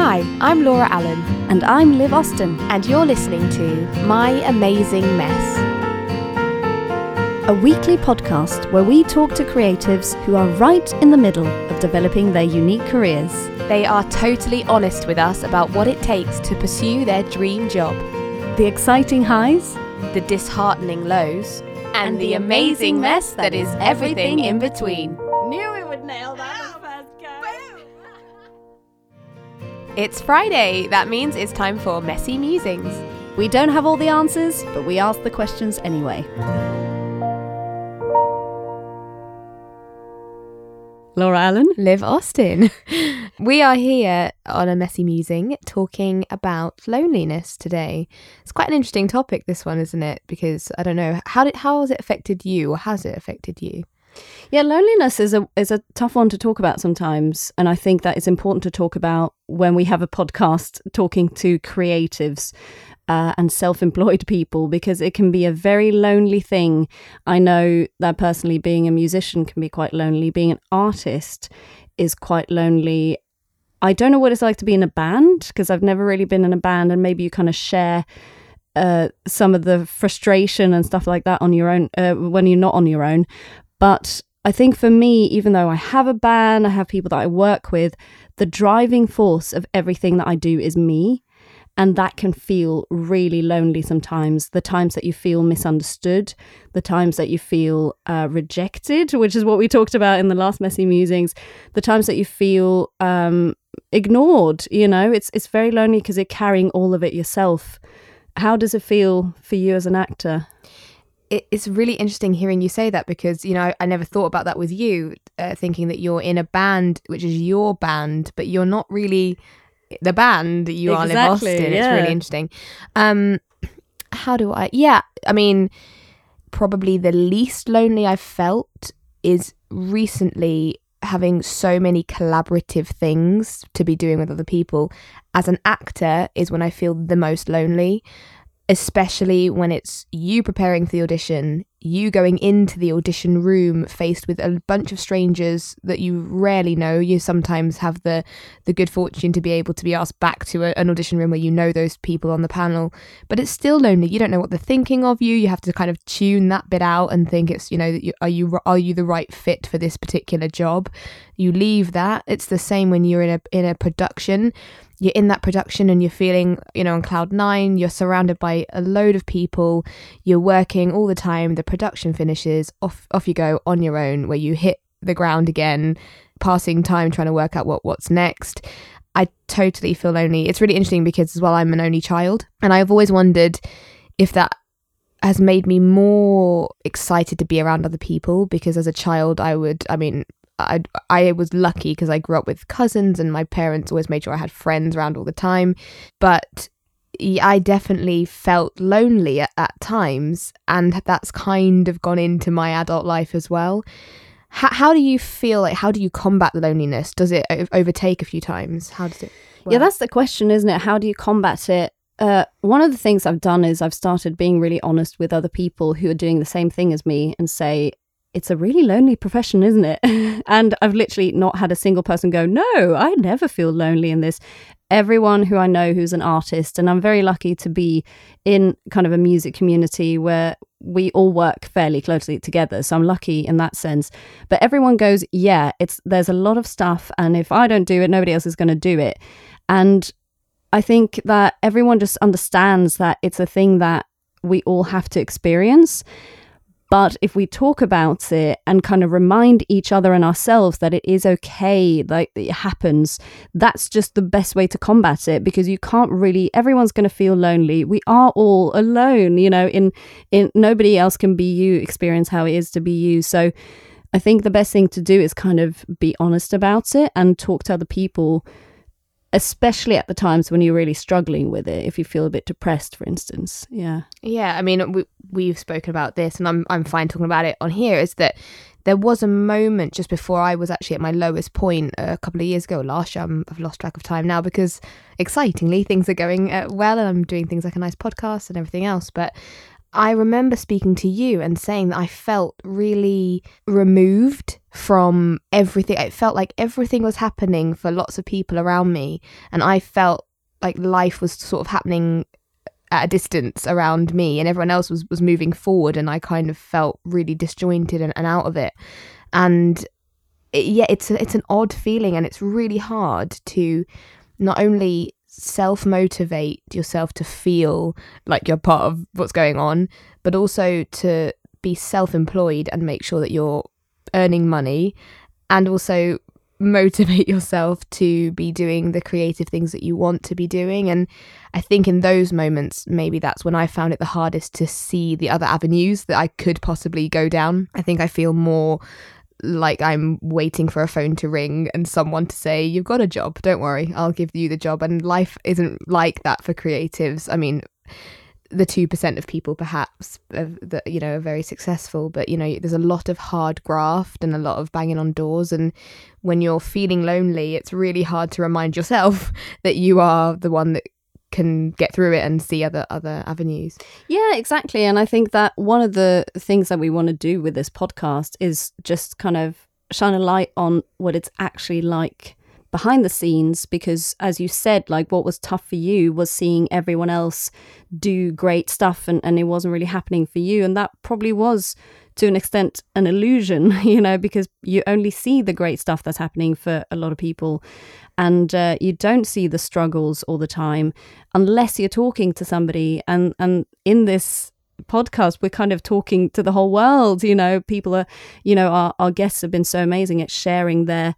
Hi, I'm Laura Allen, And I'm Liv Austin, and you're listening to My Amazing Mess. a weekly podcast where we talk to creatives who are right in the middle of developing their unique careers. They are totally honest with us about what it takes to pursue their dream job, The exciting highs the disheartening lows, and, the amazing mess that is everything in between. Knew we would nail that It's Friday, that means it's time for Messy Musings. We don't have all the answers, but we ask the questions anyway. Laura Allen. Liv Austin. we are here on a messy musing talking about loneliness today. It's quite an interesting topic, this one, isn't it? Because I don't know how did how has it affected you, or has it affected you? Yeah, loneliness is a is a tough one to talk about sometimes, and I think that it's important to talk about when we have a podcast talking to creatives uh, and self-employed people because it can be a very lonely thing. I know that personally, being a musician can be quite lonely. Being an artist is quite lonely. I don't know what it's like to be in a band because I've never really been in a band, and maybe you kind of share uh, some of the frustration and stuff like that on your own uh, when you're not on your own. But I think for me, even though I have a band, I have people that I work with, the driving force of everything that I do is me. And that can feel really lonely sometimes. The times that you feel misunderstood, the times that you feel uh, rejected, which is what we talked about in the last Messy Musings, the times that you feel um, ignored, you know, it's, it's very lonely because you're carrying all of it yourself. How does it feel for you as an actor? It, it's really interesting hearing you say that because you know I, I never thought about that with you, uh, thinking that you're in a band which is your band, but you're not really the band. You are Liv Exactly, Austin. It's really interesting. Um, how do I? Yeah, I mean, probably the least lonely I've felt is recently having so many collaborative things to be doing with other people. As an actor, is when I feel the most lonely especially when it's you preparing for the audition, you going into the audition room faced with a bunch of strangers that you rarely know. You sometimes have the the good fortune to be able to be asked back to a, an audition room where you know those people on the panel, but it's still lonely. You don't know what they're thinking of you. You have to kind of tune that bit out and think it's you know are you are you the right fit for this particular job. You leave that. It's the same when you're in a in a production you're in that production and you're feeling, you know, on cloud nine, you're surrounded by a load of people, you're working all the time, the production finishes, off off you go on your own, where you hit the ground again, passing time trying to work out what what's next. I totally feel lonely. It's really interesting because as well I'm an only child and I've always wondered if that has made me more excited to be around other people because as a child I would I mean I I was lucky because I grew up with cousins and my parents always made sure I had friends around all the time. But I definitely felt lonely at, at times, and that's kind of gone into my adult life as well. How, how do you feel like? How do you combat the loneliness? Does it overtake a few times? How does it? Yeah, that's the question, isn't it? How do you combat it? Uh, one of the things I've done is I've started being really honest with other people who are doing the same thing as me and say, it's a really lonely profession, isn't it? and I've literally not had a single person go, no, I never feel lonely in this. Everyone who I know who's an artist, and I'm very lucky to be in kind of a music community where we all work fairly closely together. So I'm lucky in that sense. But everyone goes, yeah, it's there's a lot of stuff, and if I don't do it, nobody else is going to do it. And I think that everyone just understands that it's a thing that we all have to experience. But if we talk about it and kind of remind each other and ourselves that it is okay, like it happens, that's just the best way to combat it because you can't really everyone's going to feel lonely. We are all alone, you know, in in nobody else can be you, experience how it is to be you. So I think the best thing to do is kind of be honest about it and talk to other people especially at the times when you're really struggling with it if you feel a bit depressed for instance yeah Yeah, I mean, we, we've spoken about this, and I'm I'm fine talking about it on here. Is that there was a moment just before I was actually at my lowest point a couple of years ago, last year. I'm, I've lost track of time now because excitingly things are going uh, well, and I'm doing things like a nice podcast and everything else. But I remember speaking to you and saying that I felt really removed from everything. It felt like everything was happening for lots of people around me, and I felt like life was sort of happening at a distance around me, and everyone else was was moving forward, and I kind of felt really disjointed and, and out of it. And it, yeah, it's a, it's an odd feeling, and it's really hard to not only self motivate yourself to feel like you're part of what's going on, but also to be self employed and make sure that you're earning money and also motivate yourself to be doing the creative things that you want to be doing. And I think in those moments, maybe that's when I found it the hardest to see the other avenues that I could possibly go down. I think I feel more like I'm waiting for a phone to ring and someone to say, You've got a job, don't worry, I'll give you the job. And life isn't like that for creatives. I mean, the 2% of people perhaps that you know are very successful but you know there's a lot of hard graft and a lot of banging on doors and when you're feeling lonely it's really hard to remind yourself that you are the one that can get through it and see other other avenues. Yeah, exactly. And I think that one of the things that we want to do with this podcast is just kind of shine a light on what it's actually like behind the scenes because as you said like what was tough for you was seeing everyone else do great stuff and, and it wasn't really happening for you and that probably was to an extent an illusion you know because you only see the great stuff that's happening for a lot of people. And uh, you don't see the struggles all the time unless you're talking to somebody. And and in this podcast we're kind of talking to the whole world you know. People are you know our, our guests have been so amazing at sharing their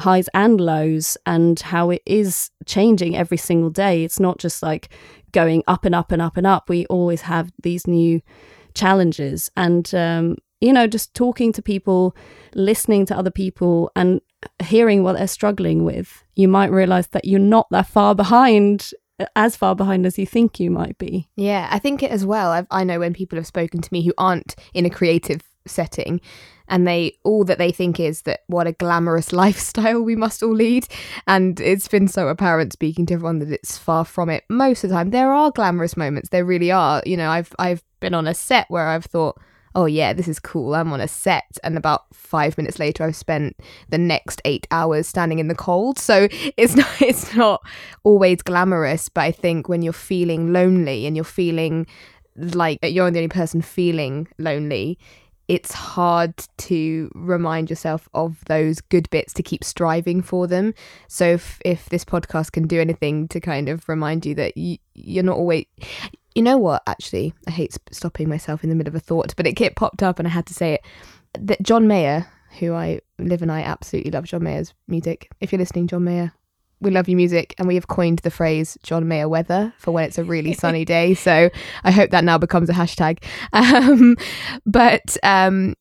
highs and lows and how it is changing every single day. It's not just like going up and up and up and up. We always have these new challenges and um, you know just talking to people listening to other people and hearing what they're struggling with, you might realize that you're not that far behind as far behind as you think you might be. Yeah, I think it as well. I've, i know when people have spoken to me who aren't in a creative setting, and they all that they think is that what a glamorous lifestyle we must all lead, and it's been so apparent speaking to everyone that it's far from it. Most of the time, there are glamorous moments. There really are. You know, I've I've been on a set where I've thought oh yeah, this is cool. I'm on a set, and about five minutes later, I've spent the next eight hours standing in the cold. So it's not it's not always glamorous, but I think when you're feeling lonely and you're feeling like you're the only person feeling lonely, it's hard to remind yourself of those good bits to keep striving for them. So if, if this podcast can do anything to kind of remind you that you, you're not always you know what? Actually, I hate stopping myself in the middle of a thought, but it, it popped up and I had to say it. That John Mayer, who I Liv and I absolutely love John Mayer's music. If you're listening, John Mayer, we love your music, and we have coined the phrase John Mayer weather for when it's a really sunny day. So I hope that now becomes a hashtag. Um, but um,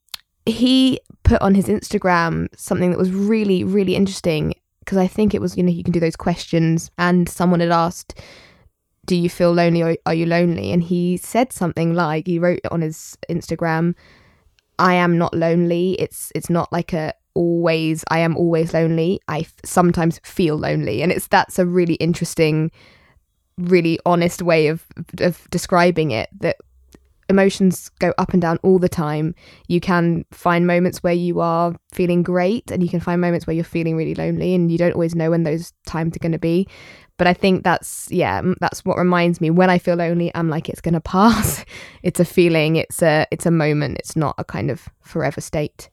he put on his Instagram something that was really, really interesting because I think it was, you know, you can do those questions, and someone had asked do you feel lonely or are you lonely? And he said something like he wrote it on his Instagram, I am not lonely. It's it's not like a always I am always lonely. I f- sometimes feel lonely. And it's that's a really interesting really honest way of of describing it that emotions go up and down all the time. You can find moments where you are feeling great and you can find moments where you're feeling really lonely and you don't always know when those times are going to be. But I think that's, yeah, that's what reminds me when I feel lonely, I'm like, it's going to pass. it's a feeling, it's a, it's a moment. It's not a kind of forever state.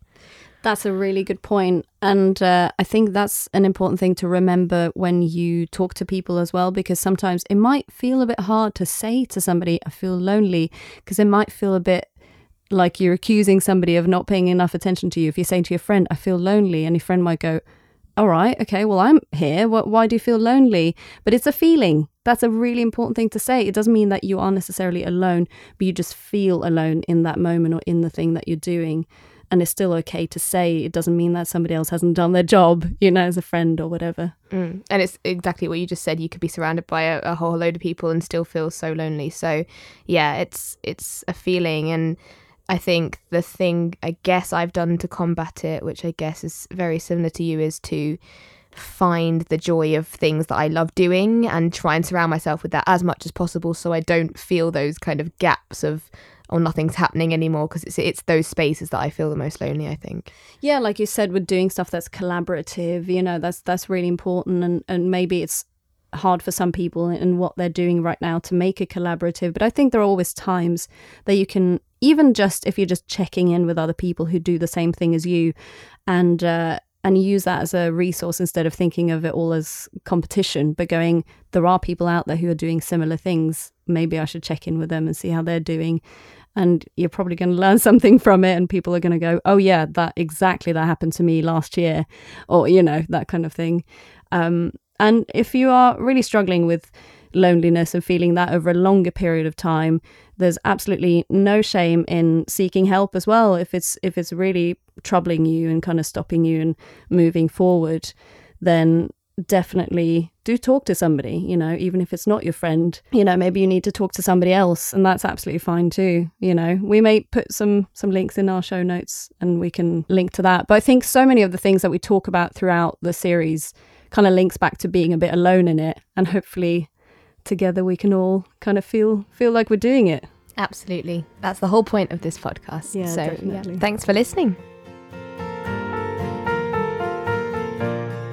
That's a really good point. And uh, I think that's an important thing to remember when you talk to people as well, because sometimes it might feel a bit hard to say to somebody, I feel lonely, because it might feel a bit like you're accusing somebody of not paying enough attention to you. If you're saying to your friend, I feel lonely, and your friend might go, all right, okay, well, I'm here. Why do you feel lonely? But it's a feeling. That's a really important thing to say. It doesn't mean that you are necessarily alone, but you just feel alone in that moment or in the thing that you're doing. And it's still okay to say it doesn't mean that somebody else hasn't done their job, you know, as a friend or whatever. Mm. And it's exactly what you just said. You could be surrounded by a, a whole load of people and still feel so lonely. So, yeah, it's it's a feeling and I think the thing I guess I've done to combat it, which I guess is very similar to you, is to find the joy of things that I love doing and try and surround myself with that as much as possible so I don't feel those kind of gaps of or nothing's happening anymore because it's it's those spaces that I feel the most lonely. I think. Yeah, like you said, with doing stuff that's collaborative, you know, that's that's really important, and and maybe it's hard for some people in what they're doing right now to make it collaborative. But I think there are always times that you can, even just if you're just checking in with other people who do the same thing as you, and uh, and use that as a resource instead of thinking of it all as competition, but going, there are people out there who are doing similar things. Maybe I should check in with them and see how they're doing. And you're probably going to learn something from it, and people are going to go, "Oh yeah, that exactly that happened to me last year," or you know that kind of thing. Um, and if you are really struggling with loneliness and feeling that over a longer period of time, there's absolutely no shame in seeking help as well. If it's if it's really troubling you and kind of stopping you and moving forward, then definitely do talk to somebody, you know, even if it's not your friend. You know, maybe you need to talk to somebody else and that's absolutely fine too, you know. We may put some some links in our show notes and we can link to that. But I think so many of the things that we talk about throughout the series kind of links back to being a bit alone in it and hopefully together we can all kind of feel feel like we're doing it absolutely that's the whole point of this podcast yeah, so definitely. yeah thanks for listening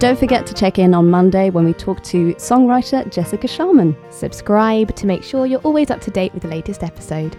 Don't forget to check in on Monday when we talk to songwriter Jessica Sharman. Subscribe to make sure you're always up to date with the latest episode.